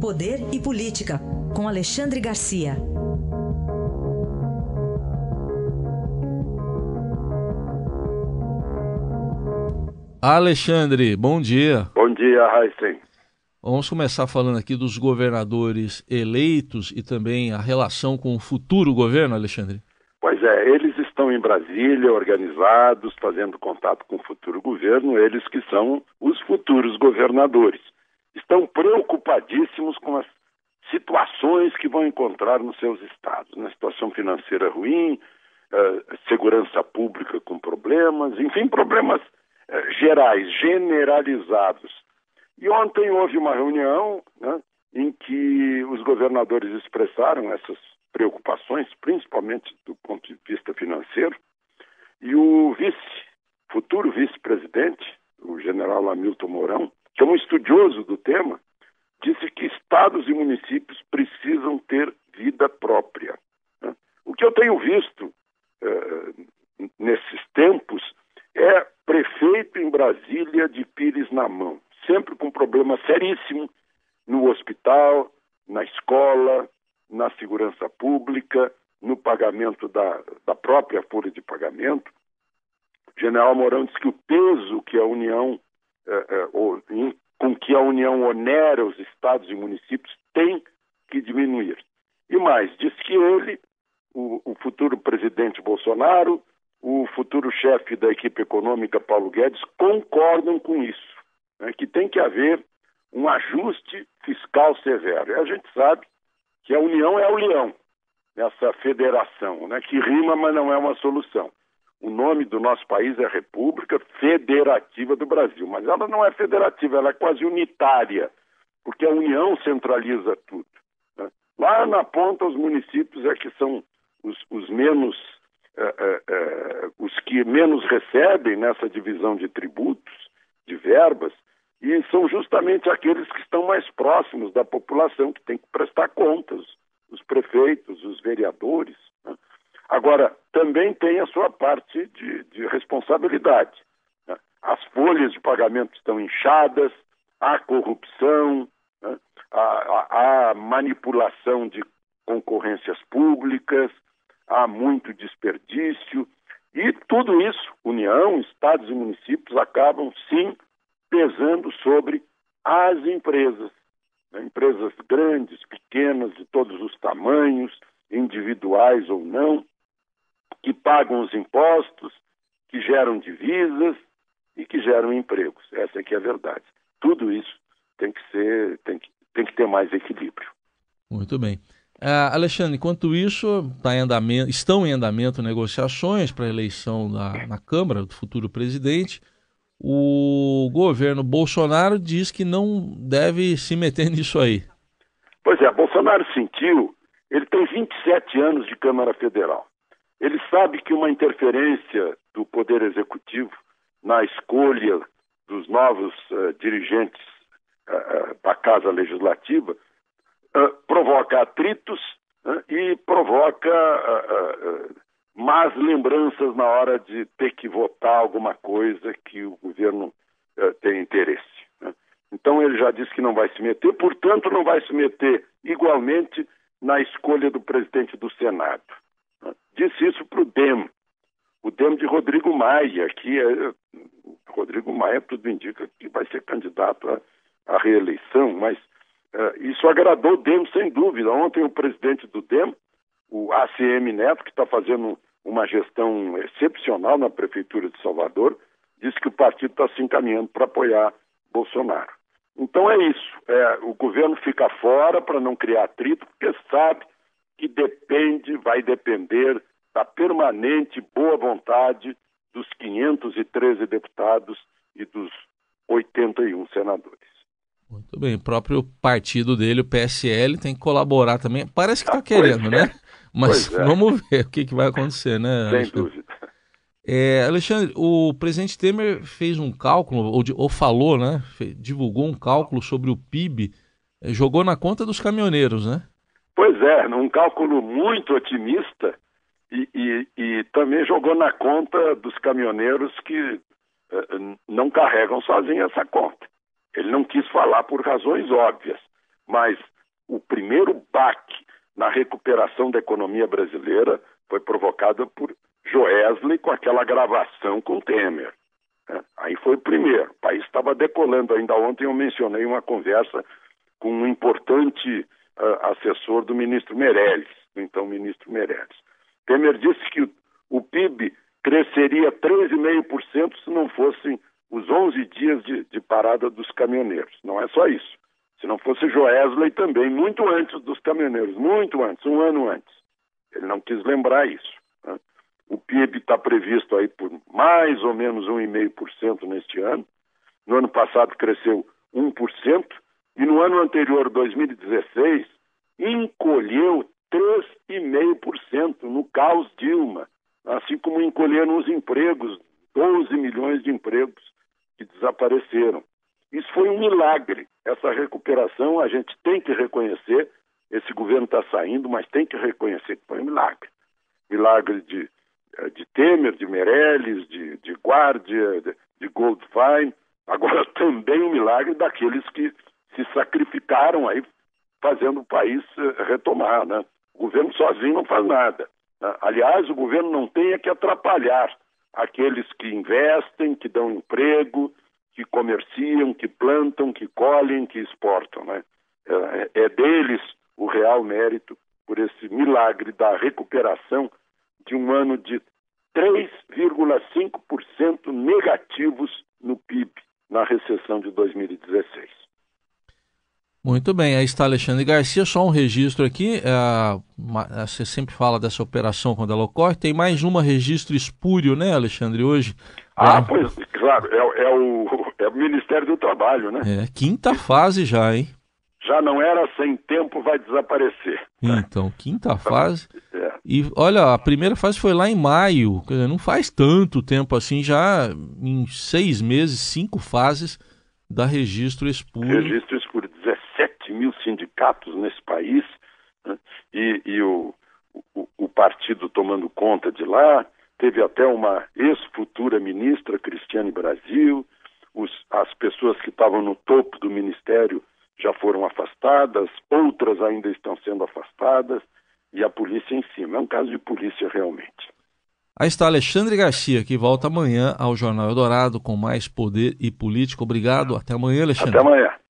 Poder e Política, com Alexandre Garcia. Alexandre, bom dia. Bom dia, Heisen. Vamos começar falando aqui dos governadores eleitos e também a relação com o futuro governo, Alexandre. Pois é, eles estão em Brasília, organizados, fazendo contato com o futuro governo, eles que são os futuros governadores. Estão preocupadíssimos com as situações que vão encontrar nos seus estados. Na situação financeira ruim, uh, segurança pública com problemas, enfim, problemas uh, gerais, generalizados. E ontem houve uma reunião né, em que os governadores expressaram essas preocupações, principalmente do ponto de vista financeiro, e o vice, futuro vice-presidente, o general Hamilton Mourão, que é um estudioso do tema, disse que estados e municípios precisam ter vida própria. Né? O que eu tenho visto uh, nesses tempos é prefeito em Brasília de pires na mão, sempre com problema seríssimo no hospital, na escola, na segurança pública, no pagamento da, da própria folha de pagamento. O general Mourão disse que o peso que a União, eh, eh, ou, em, com que a União onera os estados e municípios tem que diminuir. E mais, disse que ele, o, o futuro presidente Bolsonaro, o futuro chefe da equipe econômica Paulo Guedes concordam com isso, né, que tem que haver um ajuste fiscal severo. E a gente sabe que a União é o leão nessa federação, né, que rima, mas não é uma solução. O nome do nosso país é República Federativa do Brasil, mas ela não é federativa, ela é quase unitária, porque a União centraliza tudo. Né? Lá na ponta, os municípios é que são os, os menos, é, é, é, os que menos recebem nessa divisão de tributos, de verbas, e são justamente aqueles que estão mais próximos da população, que tem que prestar contas, os prefeitos, os vereadores. Né? Agora, também tem a sua parte de, de responsabilidade. As folhas de pagamento estão inchadas, há corrupção, né? há, há, há manipulação de concorrências públicas, há muito desperdício, e tudo isso, União, estados e municípios, acabam sim pesando sobre as empresas. Né? Empresas grandes, pequenas, de todos os tamanhos, individuais ou não, que pagam os impostos, que geram divisas e que geram empregos. Essa é que é a verdade. Tudo isso tem que ser, tem que, tem que ter mais equilíbrio. Muito bem. Uh, Alexandre, enquanto isso, tá em andamento, estão em andamento negociações para a eleição da, na Câmara do futuro presidente o governo Bolsonaro diz que não deve se meter nisso aí. Pois é, Bolsonaro sentiu, ele tem 27 anos de Câmara Federal. Ele sabe que uma interferência do Poder Executivo na escolha dos novos uh, dirigentes uh, da Casa Legislativa uh, provoca atritos e provoca más lembranças na hora de ter que votar alguma coisa que o governo tem interesse. Né? Então ele já disse que não vai se meter, portanto não vai se meter igualmente na escolha do presidente do Senado. Né? Disse isso para o DEM, o DEM de Rodrigo Maia, que é, Rodrigo Maia tudo indica que vai ser candidato à, à reeleição, mas uh, isso agradou o DEM sem dúvida. Ontem o presidente do DEM o ACM Neto, que está fazendo uma gestão excepcional na Prefeitura de Salvador, disse que o partido está se encaminhando para apoiar Bolsonaro. Então é isso. É, o governo fica fora para não criar atrito, porque sabe que depende, vai depender da permanente boa vontade dos 513 deputados e dos 81 senadores. Muito bem, o próprio partido dele, o PSL, tem que colaborar também. Parece que está ah, querendo, é. né? Mas é. vamos ver o que, que vai acontecer, né? Sem dúvida. É, Alexandre, o presidente Temer fez um cálculo, ou, ou falou, né? divulgou um cálculo sobre o PIB, é, jogou na conta dos caminhoneiros, né? Pois é, num cálculo muito otimista e, e, e também jogou na conta dos caminhoneiros que uh, não carregam sozinhos essa conta. Ele não quis falar por razões óbvias, Mas o primeiro baque na recuperação da economia brasileira foi provocado por Joesley com aquela gravação com Temer. É, aí foi o primeiro. O país estava decolando. Ainda ontem eu mencionei uma conversa com um importante uh, assessor do ministro Meirelles, do então ministro Meirelles. Temer disse que o, PIB cresceria 13,5% se não fossem os 11 dias de, de, parada dos caminhoneiros. Não é só isso. Se não fosse Joesley também, muito antes dos caminhoneiros, muito antes, um ano antes. Ele não quis lembrar isso. Né? O PIB está previsto aí por mais ou menos 1,5% neste ano. No ano passado cresceu 1%, e no ano anterior, 2016, encolheu 3,5% no caos Dilma, assim como encolheram os empregos, 12 milhões de empregos que desapareceram. Isso foi um milagre. Essa recuperação a gente tem que reconhecer. Esse governo está saindo, mas tem que reconhecer que foi um milagre. Milagre de, de Temer, de Meirelles, de, de Guardia, de, de Goldfein. Agora também um milagre daqueles que se sacrificaram aí fazendo o país eh, retomar, né? O governo sozinho não faz nada. Né? Aliás, o governo não tem é que atrapalhar aqueles que investem, que dão emprego, que comerciam, que plantam, que colhem, que exportam, né? É, é deles o real mérito por esse milagre da recuperação de um ano de 3,5% negativos no PIB na recessão de 2016. Muito bem, aí está Alexandre Garcia, só um registro aqui, é, você sempre fala dessa operação quando ela ocorre, tem mais uma registro espúrio, né Alexandre, hoje? Ah, é... pois, claro, é, é, o, é o Ministério do Trabalho, né? É, quinta fase já, hein? Já não era sem tempo, vai desaparecer. Então, quinta fase. É. E olha, a primeira fase foi lá em maio, não faz tanto tempo assim, já em seis meses, cinco fases da registro espúrio. Registro sindicatos nesse país né? e, e o, o, o, partido tomando conta de lá. Teve até uma ex-futura ministra, Cristiane Brasil. Os, as pessoas que estavam no topo do ministério já foram afastadas, outras ainda estão sendo afastadas e a polícia em cima. É um caso de polícia realmente. Aí está Alexandre Garcia, que volta amanhã ao Jornal Eldorado com mais poder e política. Obrigado. Até amanhã, Alexandre. Até amanhã.